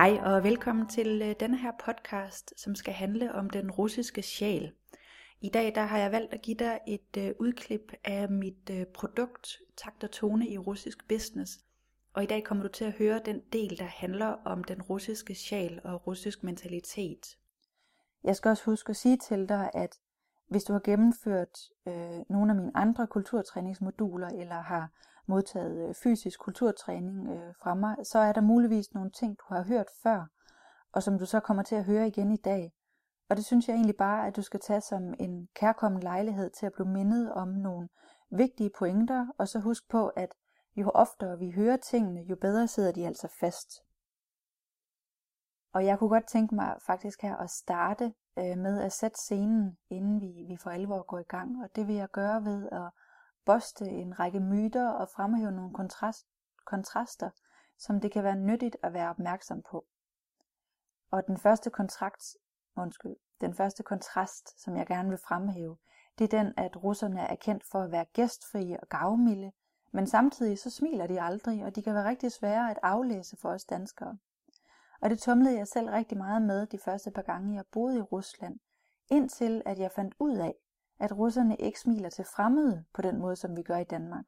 Hej og velkommen til øh, denne her podcast, som skal handle om den russiske sjæl. I dag der har jeg valgt at give dig et øh, udklip af mit øh, produkt Takt og Tone i russisk business. Og i dag kommer du til at høre den del, der handler om den russiske sjæl og russisk mentalitet. Jeg skal også huske at sige til dig, at hvis du har gennemført øh, nogle af mine andre kulturtræningsmoduler, eller har modtaget øh, fysisk kulturtræning øh, fra mig, så er der muligvis nogle ting, du har hørt før, og som du så kommer til at høre igen i dag. Og det synes jeg egentlig bare, at du skal tage som en kærkommen lejlighed til at blive mindet om nogle vigtige pointer, og så husk på, at jo oftere vi hører tingene, jo bedre sidder de altså fast. Og jeg kunne godt tænke mig faktisk her at starte øh, med at sætte scenen, inden vi, vi for alvor går i gang. Og det vil jeg gøre ved at boste en række myter og fremhæve nogle kontrast, kontraster, som det kan være nyttigt at være opmærksom på. Og den første kontrakt, undskyld, den første kontrast, som jeg gerne vil fremhæve, det er den, at russerne er kendt for at være gæstfrie og gavmilde, men samtidig så smiler de aldrig, og de kan være rigtig svære at aflæse for os danskere. Og det tumlede jeg selv rigtig meget med de første par gange, jeg boede i Rusland, indtil at jeg fandt ud af, at russerne ikke smiler til fremmede på den måde, som vi gør i Danmark.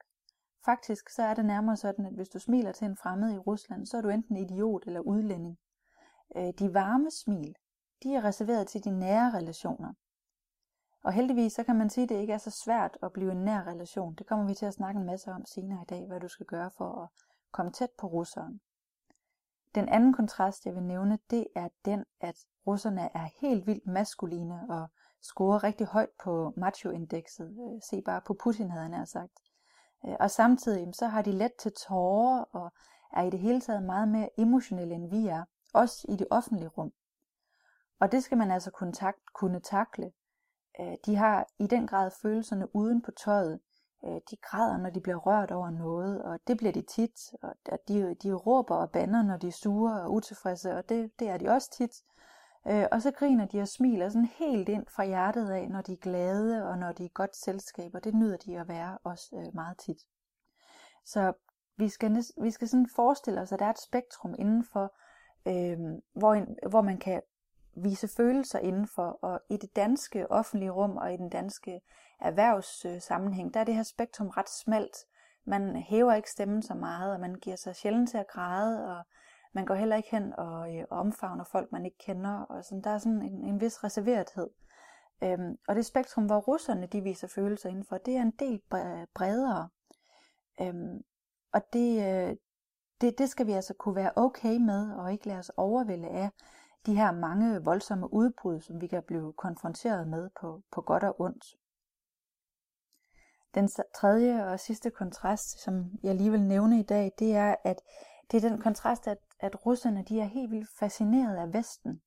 Faktisk så er det nærmere sådan, at hvis du smiler til en fremmed i Rusland, så er du enten idiot eller udlænding. Øh, de varme smil, de er reserveret til de nære relationer. Og heldigvis så kan man sige, at det ikke er så svært at blive en nær relation. Det kommer vi til at snakke en masse om senere i dag, hvad du skal gøre for at komme tæt på russeren. Den anden kontrast, jeg vil nævne, det er den, at russerne er helt vildt maskuline og scorer rigtig højt på macho-indekset. Øh, se bare på Putin, havde han sagt. Øh, og samtidig så har de let til tårer og er i det hele taget meget mere emotionelle, end vi er. Også i det offentlige rum. Og det skal man altså kunne, tak- kunne takle. Øh, de har i den grad følelserne uden på tøjet. Øh, de græder, når de bliver rørt over noget, og det bliver de tit. Og de, de råber og banner, når de er sure og utilfredse, og det, det er de også tit. Øh, og så griner de og smiler sådan helt ind fra hjertet af, når de er glade og når de er godt selskab, og det nyder de at være også øh, meget tit. Så vi skal, vi skal sådan forestille os, at der er et spektrum indenfor, øh, hvor, en, hvor man kan vise følelser indenfor, og i det danske offentlige rum og i den danske erhvervssammenhæng, der er det her spektrum ret smalt. Man hæver ikke stemmen så meget, og man giver sig sjældent til at græde, og man går heller ikke hen og, øh, omfavner folk, man ikke kender. Og sådan, der er sådan en, en vis reserverethed. Øhm, og det spektrum, hvor russerne de viser følelser indenfor, det er en del bredere. Øhm, og det, øh, det, det skal vi altså kunne være okay med, og ikke lade os overvælde af de her mange voldsomme udbrud, som vi kan blive konfronteret med på, på godt og ondt. Den tredje og sidste kontrast, som jeg lige vil nævne i dag, det er, at det er den kontrast, at, at russerne de er helt vildt fascineret af Vesten,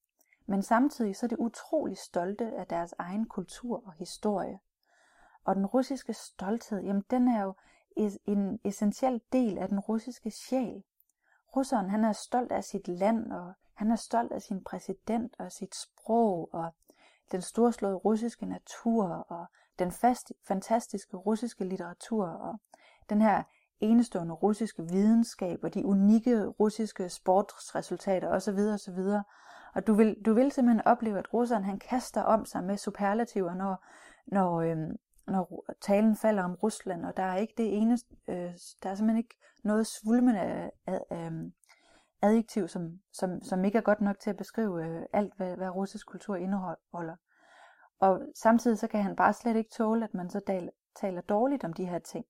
men samtidig så er det utrolig stolte af deres egen kultur og historie. Og den russiske stolthed, jamen den er jo en essentiel del af den russiske sjæl. Russeren han er stolt af sit land, og han er stolt af sin præsident og sit sprog, og den storslåede russiske natur, og den fast, fantastiske russiske litteratur, og den her enestående russiske videnskab og de unikke russiske sportsresultater osv. osv. Og du vil, du vil simpelthen opleve, at russeren han kaster om sig med superlativer, når, når, øhm, når talen falder om Rusland, og der er ikke det eneste, øh, der er simpelthen ikke noget svulmende ad, øh, adjektiv, som, som, som ikke er godt nok til at beskrive øh, alt, hvad, hvad russisk kultur indeholder. Og samtidig så kan han bare slet ikke tåle, at man så taler, taler dårligt om de her ting.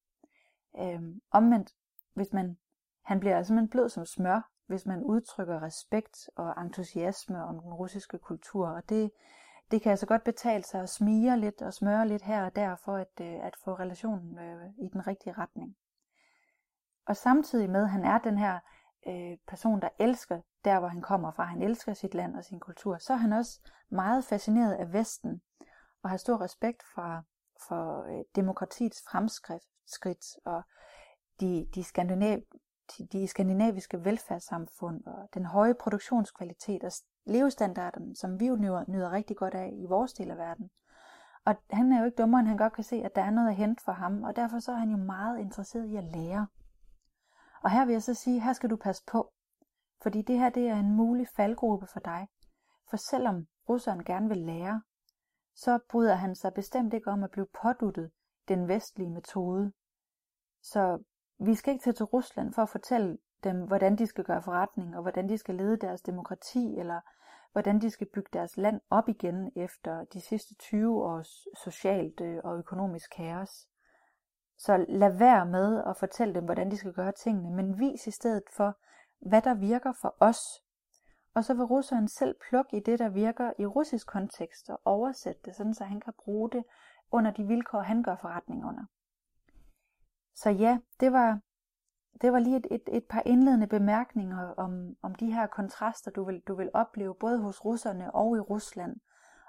Øhm, omvendt, hvis man, han bliver simpelthen blød som smør, hvis man udtrykker respekt og entusiasme om den russiske kultur. Og det, det kan altså godt betale sig at smige lidt og smøre lidt her og der, for at, øh, at få relationen øh, i den rigtige retning. Og samtidig med, at han er den her øh, person, der elsker der, hvor han kommer fra, han elsker sit land og sin kultur, så er han også meget fascineret af Vesten og har stor respekt for, for øh, demokratiets fremskridt og de, de, skandinav, de, de skandinaviske velfærdssamfund og den høje produktionskvalitet og levestandarden, som vi jo nyder, nyder rigtig godt af i vores del af verden. Og han er jo ikke dummere, end han godt kan se, at der er noget at hente for ham, og derfor så er han jo meget interesseret i at lære. Og her vil jeg så sige, her skal du passe på, fordi det her det er en mulig faldgruppe for dig. For selvom russeren gerne vil lære, så bryder han sig bestemt ikke om at blive påduttet den vestlige metode. Så vi skal ikke tage til Rusland for at fortælle dem, hvordan de skal gøre forretning, og hvordan de skal lede deres demokrati, eller hvordan de skal bygge deres land op igen efter de sidste 20 års socialt øh, og økonomisk kaos. Så lad være med at fortælle dem, hvordan de skal gøre tingene, men vis i stedet for, hvad der virker for os. Og så vil russeren selv plukke i det, der virker i russisk kontekst og oversætte det, sådan så han kan bruge det under de vilkår, han gør forretning under. Så ja, det var, det var lige et, et, et par indledende bemærkninger om, om de her kontraster, du vil, du vil opleve både hos russerne og i Rusland.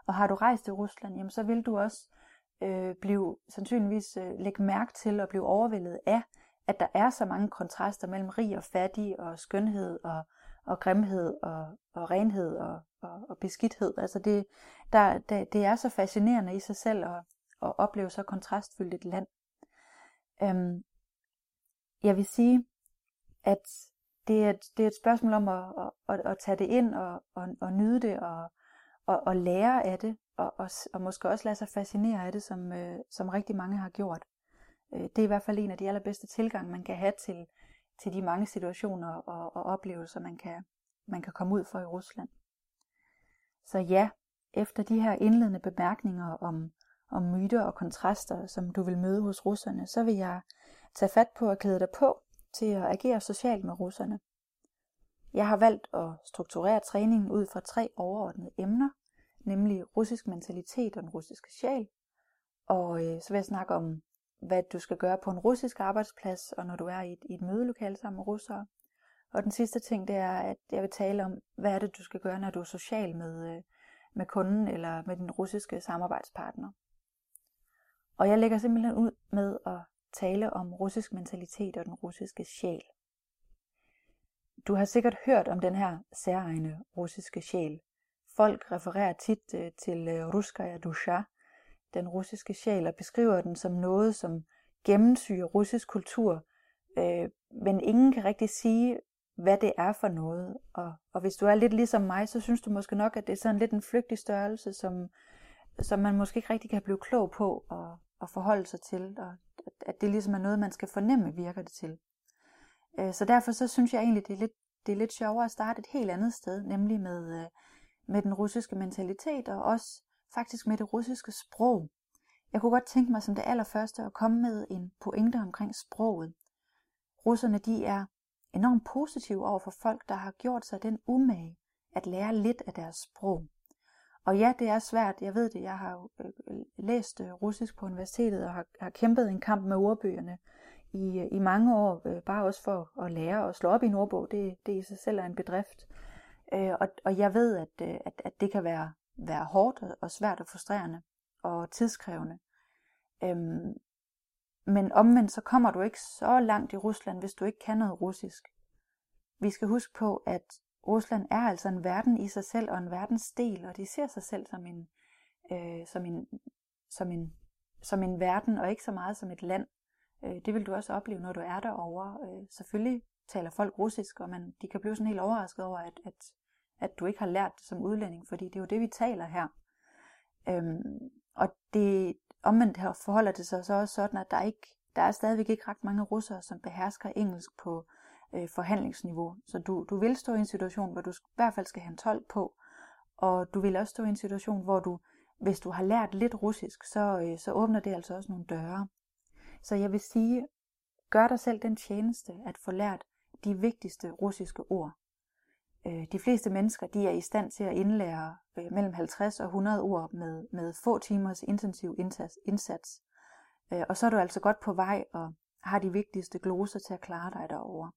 Og har du rejst til Rusland, jamen så vil du også øh, blive sandsynligvis øh, lægge mærke til og blive overvældet af, at der er så mange kontraster mellem rig og fattig og skønhed og, og grimhed og, og renhed og, og, og beskidthed. Altså det, der, det, det er så fascinerende i sig selv at, at opleve så kontrastfyldt et land. Øhm, jeg vil sige, at det er et, det er et spørgsmål om at, at, at, at tage det ind og, og, og nyde det og, og, og lære af det, og, og, og måske også lade sig fascinere af det, som, øh, som rigtig mange har gjort. Øh, det er i hvert fald en af de allerbedste tilgange, man kan have til, til de mange situationer og, og oplevelser, man kan, man kan komme ud for i Rusland. Så ja, efter de her indledende bemærkninger om, om myter og kontraster, som du vil møde hos russerne, så vil jeg tage fat på at klæde dig på til at agere socialt med russerne. Jeg har valgt at strukturere træningen ud fra tre overordnede emner, nemlig russisk mentalitet og den russiske sjæl. Og øh, så vil jeg snakke om, hvad du skal gøre på en russisk arbejdsplads, og når du er i et, i et mødelokale sammen med russere. Og den sidste ting, det er, at jeg vil tale om, hvad er det, du skal gøre, når du er social med, øh, med kunden eller med din russiske samarbejdspartner. Og jeg lægger simpelthen ud med at tale om russisk mentalitet og den russiske sjæl. Du har sikkert hørt om den her særegne russiske sjæl. Folk refererer tit øh, til øh, ruskaya dusha, den russiske sjæl, og beskriver den som noget, som gennemsyrer russisk kultur, øh, men ingen kan rigtig sige, hvad det er for noget. Og, og hvis du er lidt ligesom mig, så synes du måske nok, at det er sådan lidt en flygtig størrelse, som, som man måske ikke rigtig kan blive klog på og, og forholde sig til, og at det ligesom er noget, man skal fornemme, virker det til. Øh, så derfor så synes jeg egentlig, det er lidt, det er lidt sjovere at starte et helt andet sted, nemlig med, øh, med den russiske mentalitet, og også faktisk med det russiske sprog. Jeg kunne godt tænke mig som det allerførste at komme med en pointe omkring sproget. Russerne de er enormt positive over for folk, der har gjort sig den umage at lære lidt af deres sprog. Og ja, det er svært, jeg ved det, jeg har jo øh, læst øh, russisk på universitetet og har, har kæmpet en kamp med ordbøgerne i, øh, i mange år, bare også for at lære at slå op i en ordbog, det, det i sig selv er en bedrift. Og, og jeg ved, at, at, at det kan være, være hårdt og svært og frustrerende og tidskrævende. Øhm, men omvendt så kommer du ikke så langt i Rusland, hvis du ikke kan noget russisk. Vi skal huske på, at Rusland er altså en verden i sig selv og en verdensdel, og de ser sig selv som en, øh, som en, som en, som en verden og ikke så meget som et land. Øh, det vil du også opleve, når du er derovre. Øh, selvfølgelig taler folk russisk, og man, de kan blive sådan helt overrasket over, at, at, at du ikke har lært det som udlænding, fordi det er jo det, vi taler her. Øhm, og det, omvendt her forholder det sig så også sådan, at der, ikke, der er stadigvæk ikke ret mange russere, som behersker engelsk på øh, forhandlingsniveau. Så du, du vil stå i en situation, hvor du i hvert fald skal have en tolk på, og du vil også stå i en situation, hvor du, hvis du har lært lidt russisk, så, øh, så åbner det altså også nogle døre. Så jeg vil sige, gør dig selv den tjeneste at få lært de vigtigste russiske ord. Øh, de fleste mennesker de er i stand til at indlære øh, mellem 50 og 100 ord med, med få timers intensiv indsats. Øh, og så er du altså godt på vej og har de vigtigste gloser til at klare dig derovre.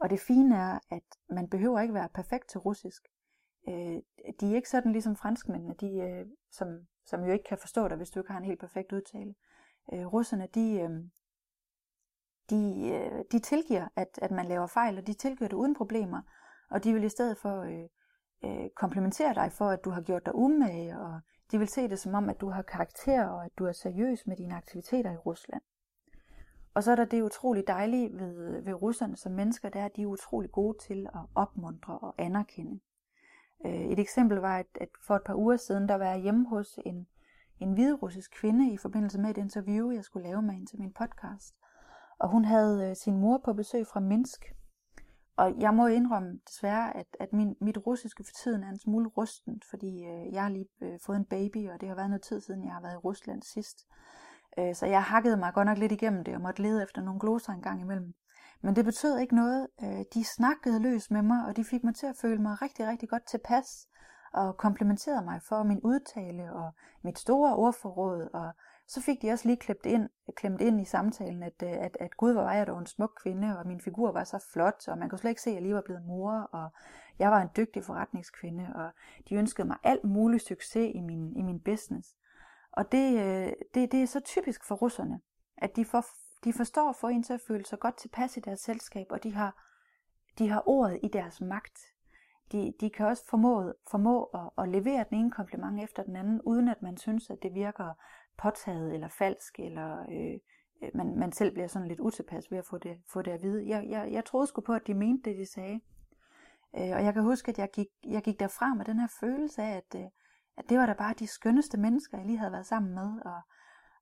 Og det fine er, at man behøver ikke være perfekt til russisk. De er ikke sådan ligesom franskmændene, de, som, som jo ikke kan forstå dig, hvis du ikke har en helt perfekt udtale. Russerne, de, de, de tilgiver, at, at man laver fejl, og de tilgiver det uden problemer. Og de vil i stedet for øh, øh, komplimentere dig for, at du har gjort dig umage, og de vil se det som om, at du har karakter, og at du er seriøs med dine aktiviteter i Rusland. Og så er der det utrolig dejlige ved, ved russerne som mennesker, det er, at de er utrolig gode til at opmuntre og anerkende. Øh, et eksempel var, at, at for et par uger siden, der var jeg hjemme hos en, en hviderussisk kvinde i forbindelse med et interview, jeg skulle lave med hende til min podcast. Og hun havde øh, sin mor på besøg fra Minsk. Og jeg må indrømme desværre, at, at min, mit russiske for tiden er en smule rusten, fordi øh, jeg har lige øh, fået en baby, og det har været noget tid siden, jeg har været i Rusland sidst. Øh, så jeg hakkede mig godt nok lidt igennem det, og måtte lede efter nogle gloser en gang imellem. Men det betød ikke noget. Øh, de snakkede løs med mig, og de fik mig til at føle mig rigtig, rigtig godt tilpas, og komplimenterede mig for min udtale og mit store ordforråd, og så fik de også lige klemt ind, klemt ind i samtalen, at, øh, at, at Gud var jeg dog en smuk kvinde, og min figur var så flot, og man kunne slet ikke se, at jeg lige var blevet mor, og jeg var en dygtig forretningskvinde, og de ønskede mig alt mulig succes i min, i min business. Og det, øh, det, det er så typisk for russerne, at de, for, de forstår at få en til at føle sig godt tilpas i deres selskab, og de har, de har ordet i deres magt. De, de kan også formå, formå at, at levere den ene kompliment efter den anden, uden at man synes, at det virker påtaget eller falsk, eller øh, øh, man, man selv bliver sådan lidt utilpas ved at få det, få det at vide. Jeg, jeg, jeg troede sgu på, at de mente det, de sagde. Øh, og jeg kan huske, at jeg gik, jeg gik derfra med den her følelse af, at, øh, at det var da bare de skønneste mennesker, jeg lige havde været sammen med. Og,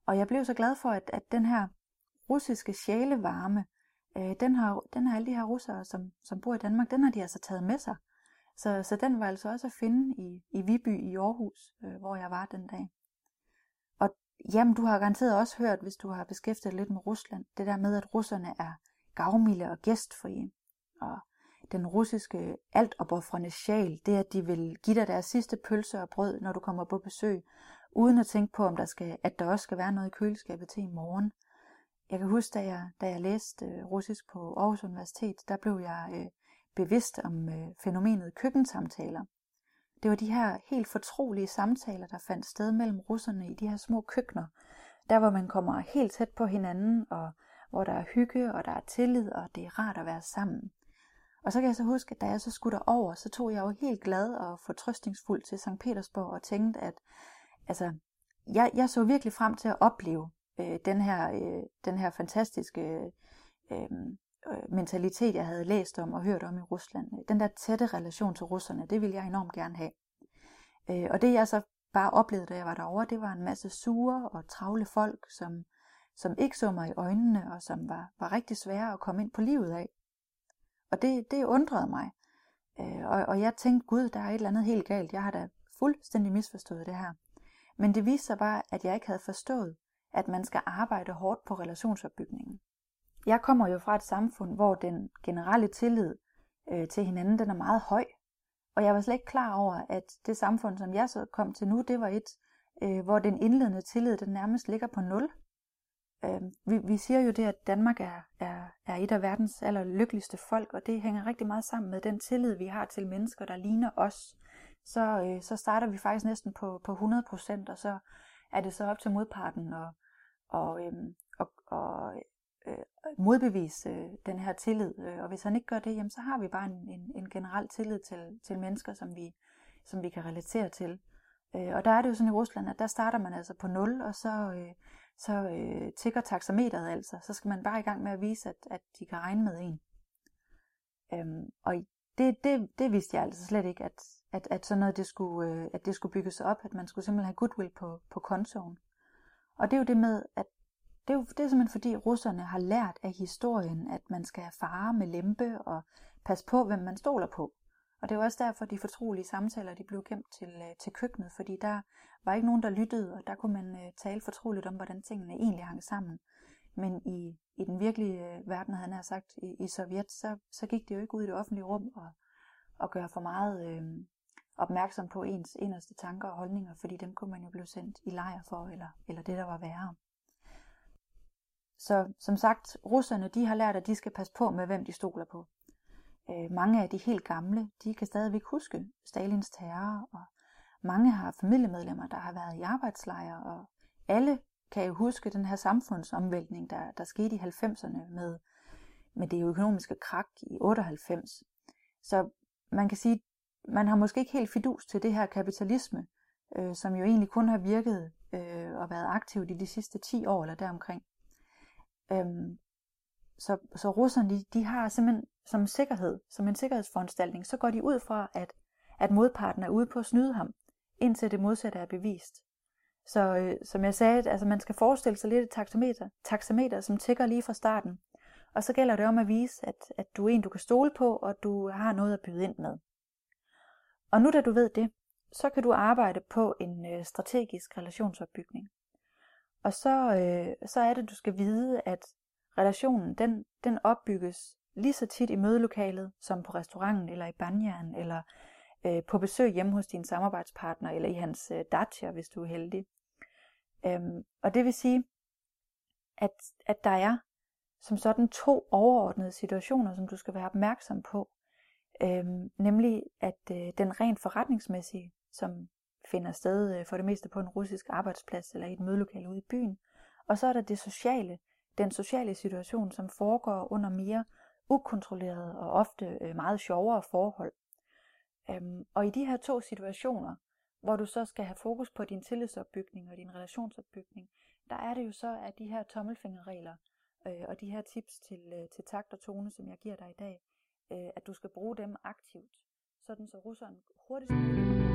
og jeg blev så glad for, at, at den her russiske sjælevarme, øh, den, har, den har alle de her russere, som, som bor i Danmark, den har de altså taget med sig. Så, så den var altså også at finde i, i Viby i Aarhus, øh, hvor jeg var den dag. Jamen, du har garanteret også hørt, hvis du har beskæftiget lidt med Rusland, det der med, at russerne er gavmilde og gæstfrie. Og den russiske altopoffrende sjæl, det er, at de vil give dig deres sidste pølse og brød, når du kommer på besøg, uden at tænke på, om der skal, at der også skal være noget i køleskabet til i morgen. Jeg kan huske, da jeg, da jeg læste øh, russisk på Aarhus Universitet, der blev jeg øh, bevidst om øh, fænomenet køkkensamtaler. Det var de her helt fortrolige samtaler, der fandt sted mellem russerne i de her små køkkener, der hvor man kommer helt tæt på hinanden, og hvor der er hygge, og der er tillid, og det er rart at være sammen. Og så kan jeg så huske, at da jeg så skulle derover, så tog jeg jo helt glad og fortrøstningsfuld til St. Petersborg og tænkte, at altså, jeg, jeg så virkelig frem til at opleve øh, den, her, øh, den her fantastiske øh, Øh, mentalitet, jeg havde læst om og hørt om i Rusland. Øh, den der tætte relation til russerne, det ville jeg enormt gerne have. Øh, og det jeg så bare oplevede, da jeg var derovre, det var en masse sure og travle folk, som, som ikke så mig i øjnene, og som var, var rigtig svære at komme ind på livet af. Og det, det undrede mig. Og, og jeg tænkte, gud, der er et eller andet helt galt. Jeg har da fuldstændig misforstået det her. Men det viste sig bare, at jeg ikke havde forstået, at man skal arbejde hårdt på relationsopbygningen. Jeg kommer jo fra et samfund, hvor den generelle tillid øh, til hinanden, den er meget høj. Og jeg var slet ikke klar over, at det samfund, som jeg så kom til nu, det var et, øh, hvor den indledende tillid, den nærmest ligger på nul. Øh, vi, vi siger jo det, at Danmark er, er, er et af verdens allerlykkeligste folk, og det hænger rigtig meget sammen med den tillid, vi har til mennesker, der ligner os. Så, øh, så starter vi faktisk næsten på, på 100%, og så er det så op til modparten og, og, øh, og, og øh, modbevise øh, den her tillid. Øh, og hvis han ikke gør det, jamen, så har vi bare en, en, en generel tillid til, til mennesker, som vi, som vi kan relatere til. Øh, og der er det jo sådan i Rusland, at der starter man altså på nul, og så, øh, så øh, tigger taxameteret altså. Så skal man bare i gang med at vise, at, at de kan regne med en. Øhm, og det, det, det vidste jeg altså slet ikke, at, at, at sådan noget det skulle, øh, at det skulle bygges op, at man skulle simpelthen have goodwill på, på kontoen. Og det er jo det med, at det er jo det er simpelthen fordi russerne har lært af historien, at man skal fare med lempe og passe på, hvem man stoler på. Og det er også derfor, de fortrolige samtaler de blev gemt til, øh, til køkkenet, fordi der var ikke nogen, der lyttede, og der kunne man øh, tale fortroligt om, hvordan tingene egentlig hang sammen. Men i, i den virkelige øh, verden, havde han sagt, i, i Sovjet, så, så gik det jo ikke ud i det offentlige rum og, og gøre for meget øh, opmærksom på ens inderste tanker og holdninger, fordi dem kunne man jo blive sendt i lejr for, eller, eller det, der var værre. Så som sagt, russerne de har lært, at de skal passe på med, hvem de stoler på. Øh, mange af de helt gamle, de kan stadigvæk huske Stalins terror, og mange har familiemedlemmer, der har været i arbejdslejre, og alle kan jo huske den her samfundsomvæltning, der, der skete i 90'erne med, med det økonomiske krak i 98. Så man kan sige, man har måske ikke helt fidus til det her kapitalisme, øh, som jo egentlig kun har virket øh, og været aktivt i de sidste 10 år eller deromkring. Øhm, så, så russerne, de, de har simpelthen som sikkerhed, som en sikkerhedsforanstaltning, så går de ud fra, at, at modparten er ude på at snyde ham, indtil det modsatte er bevist. Så øh, som jeg sagde, altså man skal forestille sig lidt et taxameter, taxameter, som tigger lige fra starten. Og så gælder det om at vise, at, at du er en, du kan stole på, og du har noget at byde ind med. Og nu da du ved det, så kan du arbejde på en øh, strategisk relationsopbygning. Og så, øh, så er det, du skal vide, at relationen den, den opbygges lige så tit i mødelokalet, som på restauranten, eller i banjeren, eller øh, på besøg hjemme hos din samarbejdspartner, eller i hans øh, dacha, hvis du er heldig. Øhm, og det vil sige, at, at der er som sådan to overordnede situationer, som du skal være opmærksom på. Øhm, nemlig at øh, den rent forretningsmæssige, som finder sted øh, for det meste på en russisk arbejdsplads eller i et mødelokale ude i byen. Og så er der det sociale, den sociale situation, som foregår under mere ukontrollerede og ofte øh, meget sjovere forhold. Øhm, og i de her to situationer, hvor du så skal have fokus på din tillidsopbygning og din relationsopbygning, der er det jo så, at de her tommelfingerregler øh, og de her tips til, øh, til takt og tone, som jeg giver dig i dag, øh, at du skal bruge dem aktivt, sådan så russeren hurtigst muligt